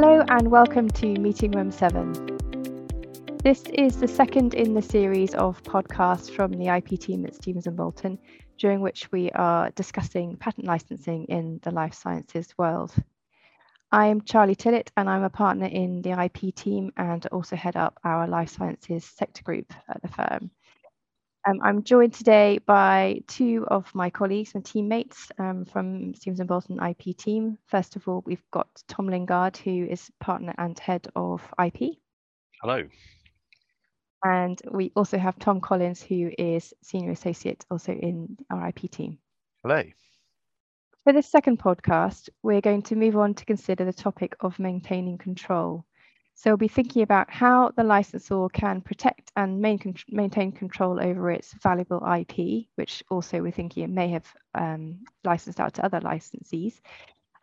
Hello and welcome to Meeting Room 7. This is the second in the series of podcasts from the IP team at Stevens and Bolton, during which we are discussing patent licensing in the life sciences world. I'm Charlie Tillett and I'm a partner in the IP team and also head up our life sciences sector group at the firm. Um, I'm joined today by two of my colleagues and teammates um, from Stevens & Bolton IP team. First of all, we've got Tom Lingard, who is partner and head of IP. Hello. And we also have Tom Collins, who is senior associate also in our IP team. Hello. For this second podcast, we're going to move on to consider the topic of maintaining control. So we'll be thinking about how the licensor can protect and main, maintain control over its valuable IP, which also we're thinking it may have um, licensed out to other licensees,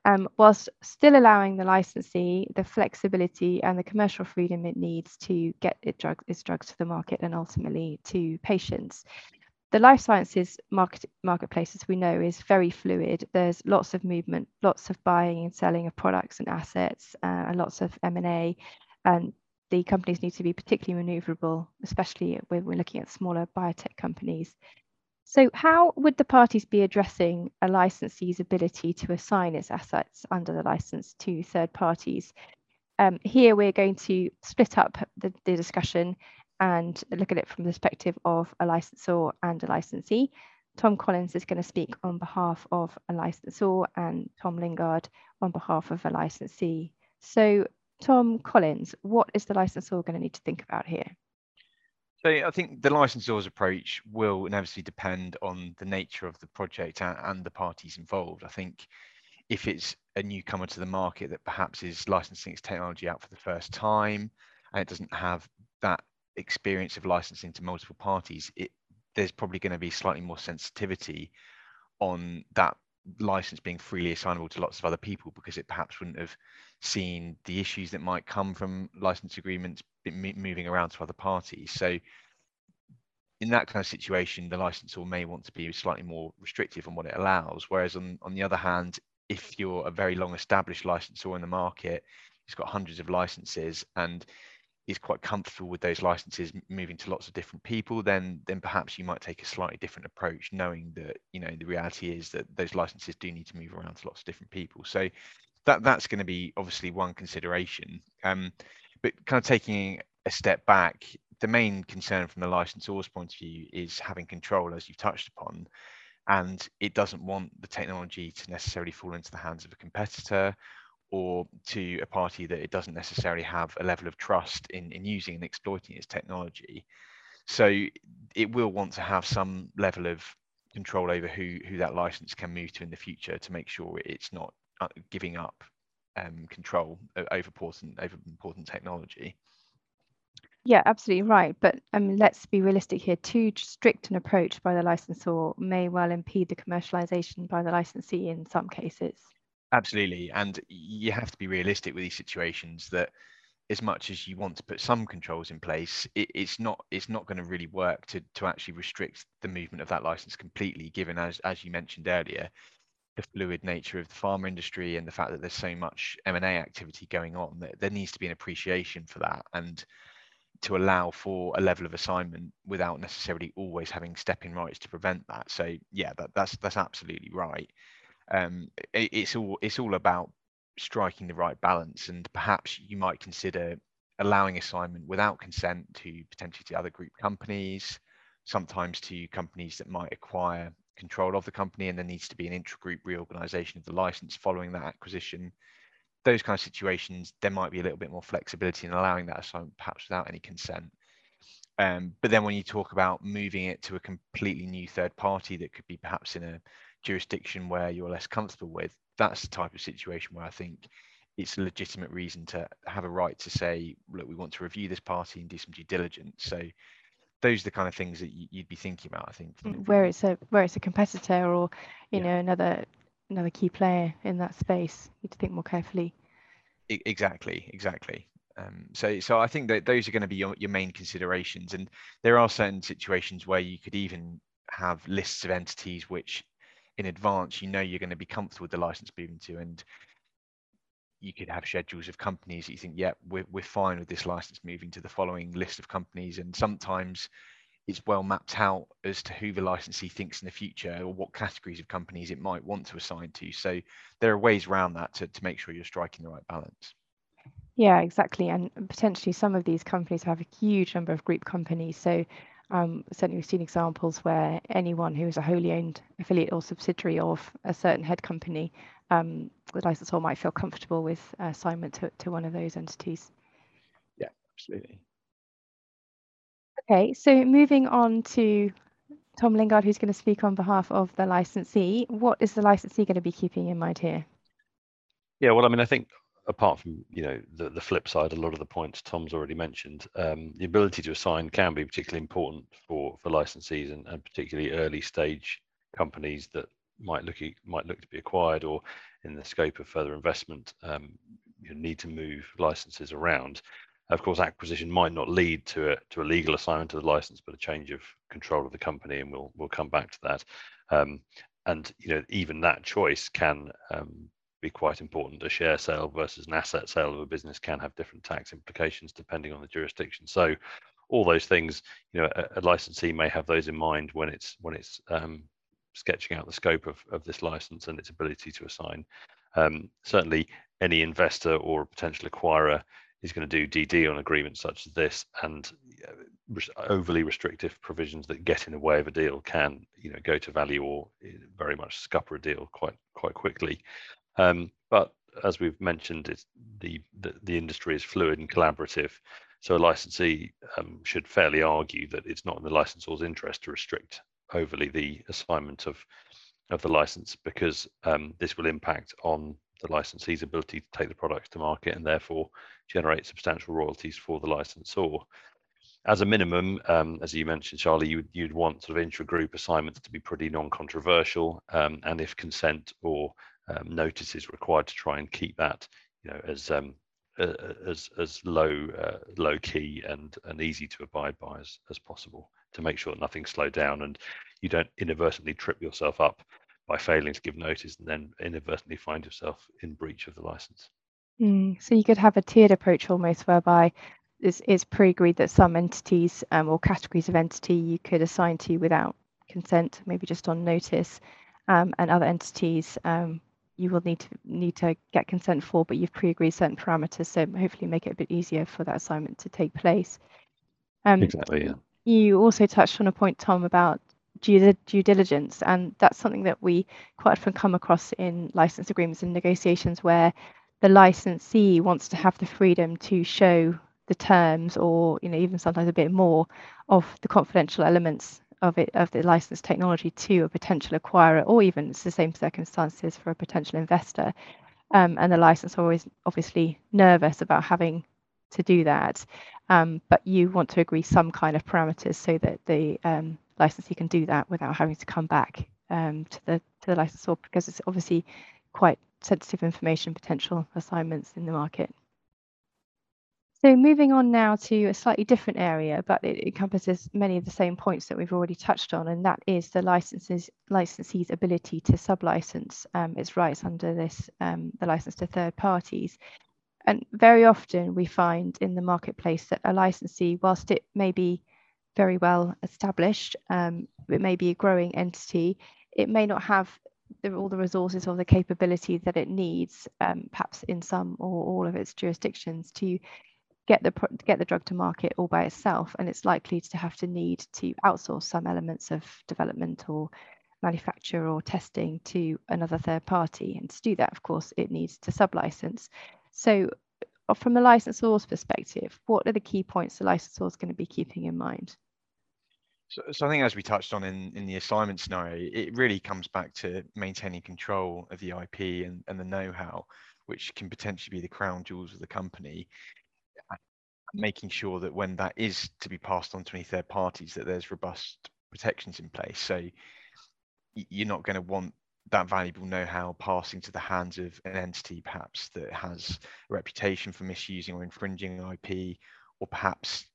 um, whilst still allowing the licensee the flexibility and the commercial freedom it needs to get drug, its drugs to the market and ultimately to patients the life sciences market, marketplace, as we know, is very fluid. There's lots of movement, lots of buying and selling of products and assets, uh, and lots of M&A. And the companies need to be particularly maneuverable, especially when we're looking at smaller biotech companies. So how would the parties be addressing a licensee's ability to assign its assets under the license to third parties? Um, here we're going to split up the, the discussion and look at it from the perspective of a licensor and a licensee. Tom Collins is going to speak on behalf of a licensor and Tom Lingard on behalf of a licensee. So Tom Collins, what is the licensor going to need to think about here? So I think the licensor's approach will inevitably depend on the nature of the project and the parties involved. I think if it's a newcomer to the market that perhaps is licensing its technology out for the first time and it doesn't have that experience of licensing to multiple parties, it, there's probably going to be slightly more sensitivity on that license being freely assignable to lots of other people because it perhaps wouldn't have seen the issues that might come from license agreements moving around to other parties. So in that kind of situation, the licensor may want to be slightly more restrictive on what it allows. Whereas on, on the other hand, if you're a very long established licensor in the market, it's got hundreds of licenses and is quite comfortable with those licenses moving to lots of different people, then then perhaps you might take a slightly different approach, knowing that you know the reality is that those licenses do need to move around to lots of different people. So that that's going to be obviously one consideration. Um, but kind of taking a step back, the main concern from the licensor's point of view is having control, as you've touched upon, and it doesn't want the technology to necessarily fall into the hands of a competitor or to a party that it doesn't necessarily have a level of trust in, in using and exploiting its technology. So it will want to have some level of control over who, who that license can move to in the future to make sure it's not uh, giving up um, control over important, over important technology. Yeah, absolutely right. But let's be realistic here. Too strict an approach by the licensor may well impede the commercialization by the licensee in some cases. Absolutely. And you have to be realistic with these situations that as much as you want to put some controls in place, it, it's not it's not going to really work to to actually restrict the movement of that license completely, given as as you mentioned earlier, the fluid nature of the pharma industry and the fact that there's so much M&A activity going on. That there needs to be an appreciation for that and to allow for a level of assignment without necessarily always having stepping rights to prevent that. So yeah, that, that's that's absolutely right um, it, it's all it's all about striking the right balance and perhaps you might consider allowing assignment without consent to potentially to other group companies sometimes to companies that might acquire control of the company and there needs to be an intra-group reorganization of the license following that acquisition. Those kind of situations there might be a little bit more flexibility in allowing that assignment perhaps without any consent. Um, but then when you talk about moving it to a completely new third party that could be perhaps in a jurisdiction where you're less comfortable with, that's the type of situation where I think it's a legitimate reason to have a right to say, look, we want to review this party and do some due diligence. So those are the kind of things that you'd be thinking about, I think. Mm, where it's a where it's a competitor or you yeah. know another another key player in that space, you need to think more carefully. Exactly, exactly. Um, so, so I think that those are going to be your, your main considerations, and there are certain situations where you could even have lists of entities which in advance you know you're going to be comfortable with the license moving to and you could have schedules of companies that you think, yeah, we're, we're fine with this license moving to the following list of companies. And sometimes it's well mapped out as to who the licensee thinks in the future or what categories of companies it might want to assign to. So there are ways around that to, to make sure you're striking the right balance. Yeah, exactly. And potentially some of these companies have a huge number of group companies. So um, certainly we've seen examples where anyone who is a wholly owned affiliate or subsidiary of a certain head company, um, the licensor might feel comfortable with assignment to, to one of those entities. Yeah, absolutely. Okay, so moving on to Tom Lingard, who's going to speak on behalf of the licensee. What is the licensee going to be keeping in mind here? Yeah, well, I mean, I think apart from you know the, the flip side, a lot of the points Tom's already mentioned, um, the ability to assign can be particularly important for for licensees and, and particularly early stage companies that might look might look to be acquired or in the scope of further investment um, you need to move licenses around. Of course, acquisition might not lead to a to a legal assignment of the license, but a change of control of the company, and we'll we'll come back to that. Um, and you know, even that choice can um, be quite important. A share sale versus an asset sale of a business can have different tax implications depending on the jurisdiction. So, all those things, you know, a, a licensee may have those in mind when it's when it's um, sketching out the scope of, of this license and its ability to assign. Um, certainly, any investor or a potential acquirer is going to do DD on agreements such as this, and overly restrictive provisions that get in the way of a deal can, you know, go to value or eh, very much scupper a deal quite quite quickly. Um, but as we've mentioned, it's the, the, the industry is fluid and collaborative. So a licensee um, should fairly argue that it's not in the licensor's interest to restrict overly the assignment of of the license because um, this will impact on the licensee's ability to take the products to market and therefore generate substantial royalties for the licensor. As a minimum, um, as you mentioned, Charlie, you, you'd want sort of intra-group assignments to be pretty non-controversial, um, and if consent or um, notice is required to try and keep that, you know, as um, as as low uh, low key and and easy to abide by as, as possible to make sure that nothing's slowed down and you don't inadvertently trip yourself up by failing to give notice and then inadvertently find yourself in breach of the license. Mm, so you could have a tiered approach almost whereby it's, it's pre-agreed that some entities um, or categories of entity you could assign to without consent, maybe just on notice, um, and other entities um, you will need to need to get consent for, but you've pre-agreed certain parameters, so hopefully make it a bit easier for that assignment to take place. Um, exactly. Yeah. You also touched on a point, Tom, about due, due diligence. And that's something that we quite often come across in license agreements and negotiations where the licensee wants to have the freedom to show the terms or you know even sometimes a bit more of the confidential elements of it of the licensed technology to a potential acquirer or even it's the same circumstances for a potential investor um, and the licensor always obviously nervous about having to do that um, but you want to agree some kind of parameters so that the um, licensee can do that without having to come back um, to the to the licensor because it's obviously quite sensitive information potential assignments in the market. So moving on now to a slightly different area, but it encompasses many of the same points that we've already touched on, and that is the licenses, licensee's ability to sublicense um, its rights under this, um, the license to third parties. And very often we find in the marketplace that a licensee, whilst it may be very well established. Um, it may be a growing entity. It may not have the, all the resources or the capability that it needs, um, perhaps in some or all of its jurisdictions, to get the get the drug to market all by itself. And it's likely to have to need to outsource some elements of development or manufacture or testing to another third party. And to do that, of course, it needs to sublicense. So uh, from a licensor's perspective, what are the key points the licensor is going to be keeping in mind? So, so I think as we touched on in, in the assignment scenario, it really comes back to maintaining control of the IP and, and the know-how, which can potentially be the crown jewels of the company. Making sure that when that is to be passed on to any third parties, that there's robust protections in place. So you're not going to want that valuable know-how passing to the hands of an entity perhaps that has a reputation for misusing or infringing IP, or perhaps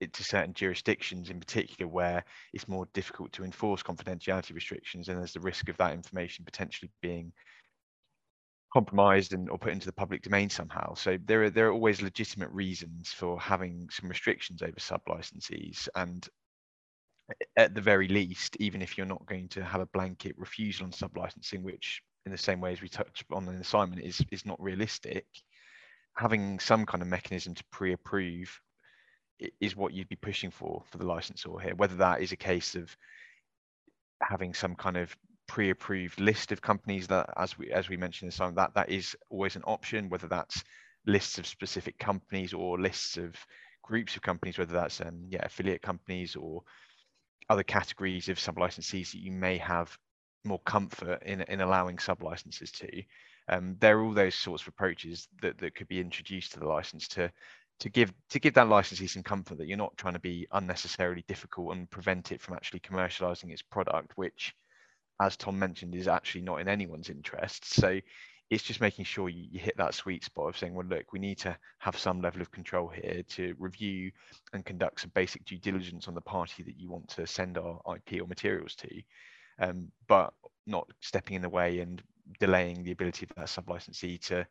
it to certain jurisdictions in particular where it's more difficult to enforce confidentiality restrictions and there's the risk of that information potentially being compromised and or put into the public domain somehow. So there are there are always legitimate reasons for having some restrictions over sub licensees and at the very least, even if you're not going to have a blanket refusal on sub licensing, which in the same way as we touched on the assignment is is not realistic, having some kind of mechanism to pre-approve is what you'd be pushing for for the licensor here. Whether that is a case of having some kind of pre-approved list of companies that, as we as we mentioned in some that that is always an option. Whether that's lists of specific companies or lists of groups of companies, whether that's um, yeah affiliate companies or other categories of sub licensees that you may have more comfort in in allowing sub licenses to. Um, there are all those sorts of approaches that, that could be introduced to the license to to give to give that licensee some comfort that you're not trying to be unnecessarily difficult and prevent it from actually commercializing its product, which, as Tom mentioned, is actually not in anyone's interest. So it's just making sure you, you hit that sweet spot of saying, well, look, we need to have some level of control here to review and conduct some basic due diligence on the party that you want to send our IP or materials to, um, but not stepping in the way and delaying the ability of that sub licensee to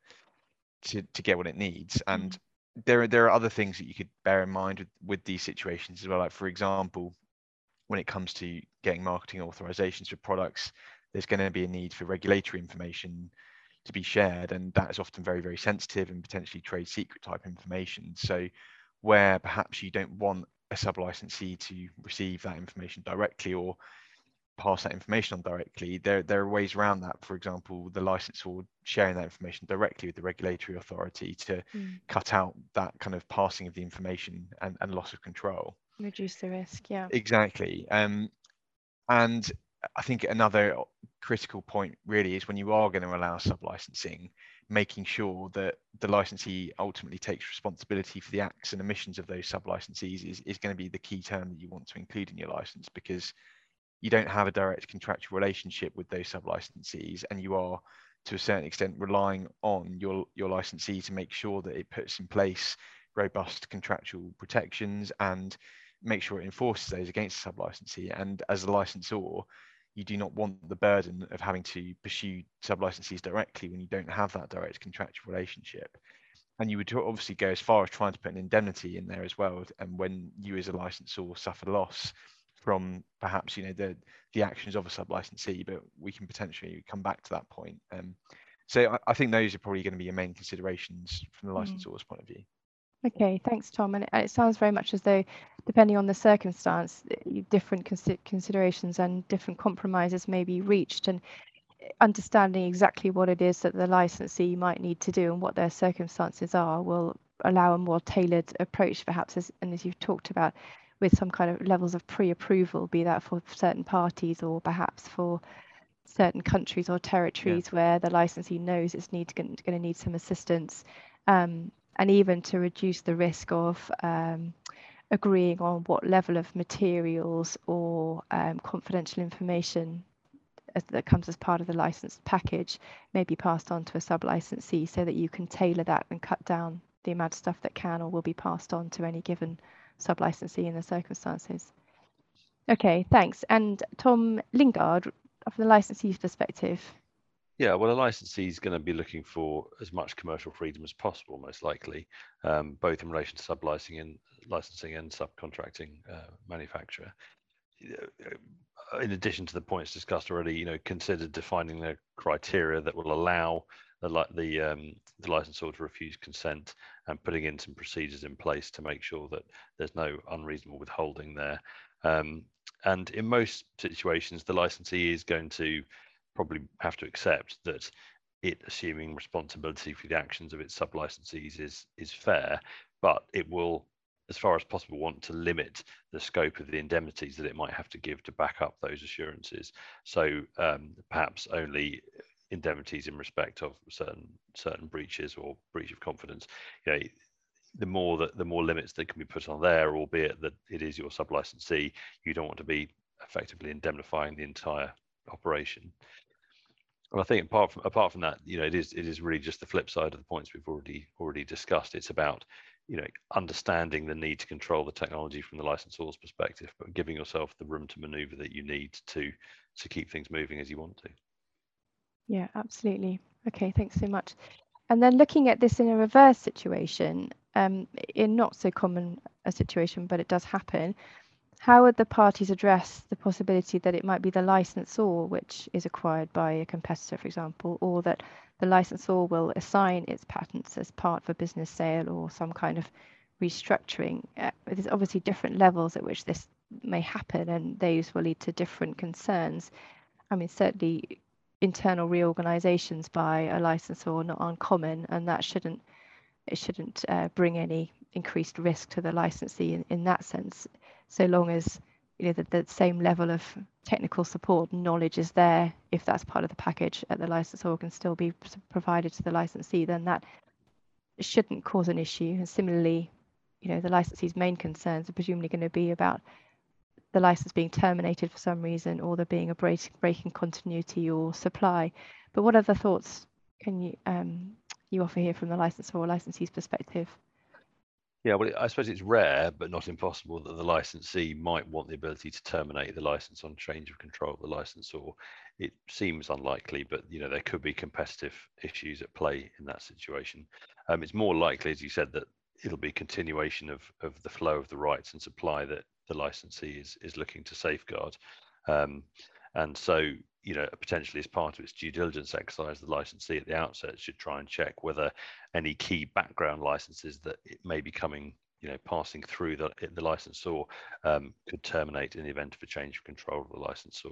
to to get what it needs. And mm-hmm there are there are other things that you could bear in mind with, with these situations as well. Like for example, when it comes to getting marketing authorizations for products, there's going to be a need for regulatory information to be shared, and that is often very very sensitive and potentially trade secret type information. So where perhaps you don't want a sub licensee to receive that information directly or pass that information on directly, there, there are ways around that. For example, the licensor sharing that information directly with the regulatory authority to mm. cut out that kind of passing of the information and, and loss of control. Reduce the risk, yeah. Exactly. Um, and I think another critical point really is when you are going to allow sub-licensing, making sure that the licensee ultimately takes responsibility for the acts and emissions of those sub-licensees is, is going to be the key term that you want to include in your license because you don't have a direct contractual relationship with those sub licensees and you are to a certain extent relying on your your licensee to make sure that it puts in place robust contractual protections and make sure it enforces those against the sub licensee and as a licensor you do not want the burden of having to pursue sub licensees directly when you don't have that direct contractual relationship and you would obviously go as far as trying to put an indemnity in there as well and when you as a licensor suffer loss from perhaps you know the the actions of a sub licensee, but we can potentially come back to that point. Um, so I, I, think those are probably going to be your main considerations from the licensor's mm. point of view. Okay, thanks, Tom. And it sounds very much as though, depending on the circumstance, different considerations and different compromises may be reached. And understanding exactly what it is that the licensee might need to do and what their circumstances are will allow a more tailored approach, perhaps, as, and as you've talked about, with some kind of levels of pre-approval, be that for certain parties or perhaps for certain countries or territories yeah. where the licensee knows it's need going to need some assistance, um, and even to reduce the risk of um, agreeing on what level of materials or um, confidential information that comes as part of the license package may be passed on to a sub licensee so that you can tailor that and cut down the amount of stuff that can or will be passed on to any given sub-licensee in the circumstances. Okay, thanks. And Tom Lingard, from the licensee's perspective. Yeah, well, a licensee is going to be looking for as much commercial freedom as possible, most likely, um, both in relation to sub-licensing and licensing and subcontracting uh, manufacturer. Uh, in addition to the points discussed already, you know, consider defining the criteria that will allow the the um, the licensor to refuse consent and putting in some procedures in place to make sure that there's no unreasonable withholding there. Um, and in most situations, the licensee is going to probably have to accept that it assuming responsibility for the actions of its sub licensees is is fair, but it will as far as possible want to limit the scope of the indemnities that it might have to give to back up those assurances. So um, perhaps only indemnities in respect of certain certain breaches or breach of confidence you know the more that the more limits that can be put on there albeit that it is your sub licensee you don't want to be effectively indemnifying the entire operation and i think apart from apart from that you know it is it is really just the flip side of the points we've already already discussed it's about you know understanding the need to control the technology from the licensor's perspective but giving yourself the room to maneuver that you need to to keep things moving as you want to yeah, absolutely. Okay, thanks so much. And then looking at this in a reverse situation, um, in not so common a situation, but it does happen, how would the parties address the possibility that it might be the licensor which is acquired by a competitor, for example, or that the licensor will assign its patents as part of a business sale or some kind of restructuring? Uh, there's obviously different levels at which this may happen, and those will lead to different concerns. I mean, certainly internal reorganizations by a licensor are not uncommon, and that shouldn't it shouldn't uh, bring any increased risk to the licensee in, in that sense, so long as you know the, the same level of technical support and knowledge is there if that's part of the package at the licensor can still be provided to the licensee then that shouldn't cause an issue and similarly you know the licensee's main concerns are presumably going to be about the license being terminated for some reason or there being a break, break in continuity or supply. But what other thoughts can you um, you offer here from the licensor or licensee's perspective? Yeah, well, I suppose it's rare, but not impossible that the licensee might want the ability to terminate the license on change of control of the licensor. It seems unlikely, but you know there could be competitive issues at play in that situation. Um, it's more likely, as you said, that it'll be continuation of of the flow of the rights and supply that the licensee is is looking to safeguard. Um, and so, you know, potentially as part of its due diligence exercise, the licensee at the outset should try and check whether any key background licenses that it may be coming, you know, passing through the, the licensor um, could terminate in the event of a change of control of the licensor.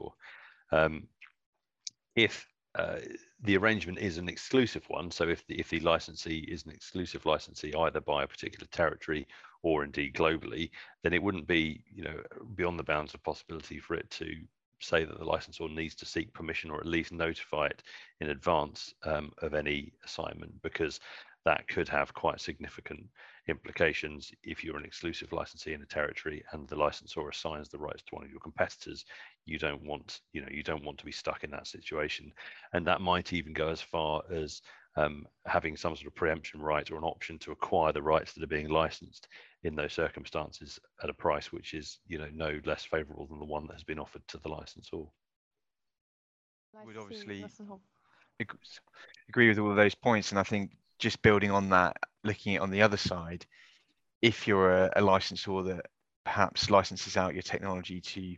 Um, if uh, the arrangement is an exclusive one. So if the if the licensee is an exclusive licensee either by a particular territory or indeed globally, then it wouldn't be you know beyond the bounds of possibility for it to say that the licensor needs to seek permission or at least notify it in advance um, of any assignment because that could have quite significant implications if you're an exclusive licensee in a territory and the licensor assigns the rights to one of your competitors. You don't want you know you don't want to be stuck in that situation. And that might even go as far as um, having some sort of preemption right or an option to acquire the rights that are being licensed in those circumstances at a price which is you know no less favorable than the one that has been offered to the licensor. Would obviously agree with all of those points and i think just building on that looking at on the other side if you're a, a licensor that perhaps licenses out your technology to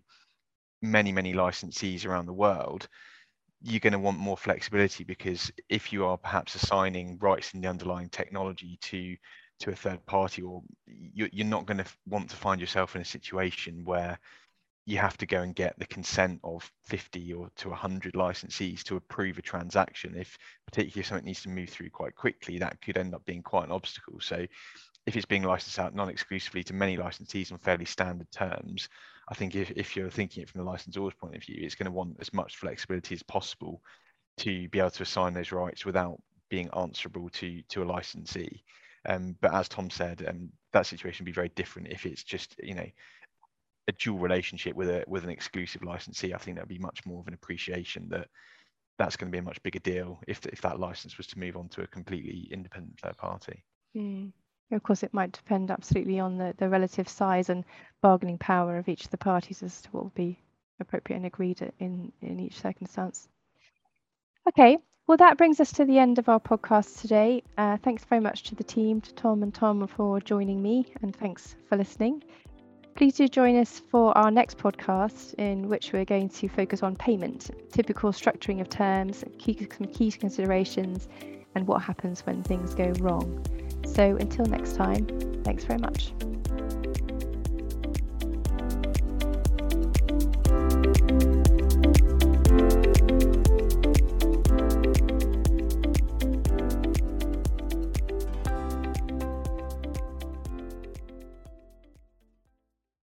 many many licensees around the world you're going to want more flexibility because if you are perhaps assigning rights in the underlying technology to to a third party or you, you're not going to want to find yourself in a situation where you have to go and get the consent of 50 or to 100 licensees to approve a transaction. If particularly if something needs to move through quite quickly that could end up being quite an obstacle. So if it's being licensed out non-exclusively to many licensees on fairly standard terms I think if, if you're thinking it from the licensor's point of view, it's going to want as much flexibility as possible to be able to assign those rights without being answerable to to a licensee. Um, but as Tom said, um, that situation would be very different if it's just you know a dual relationship with a with an exclusive licensee. I think that'd be much more of an appreciation that that's going to be a much bigger deal if if that license was to move on to a completely independent third party. Mm. Of course, it might depend absolutely on the, the relative size and bargaining power of each of the parties as to what will be appropriate and agreed in, in each circumstance. Okay, well, that brings us to the end of our podcast today. Uh, thanks very much to the team, to Tom and Tom for joining me, and thanks for listening. Please do join us for our next podcast, in which we're going to focus on payment, typical structuring of terms, key, some key considerations, and what happens when things go wrong. So until next time, thanks very much.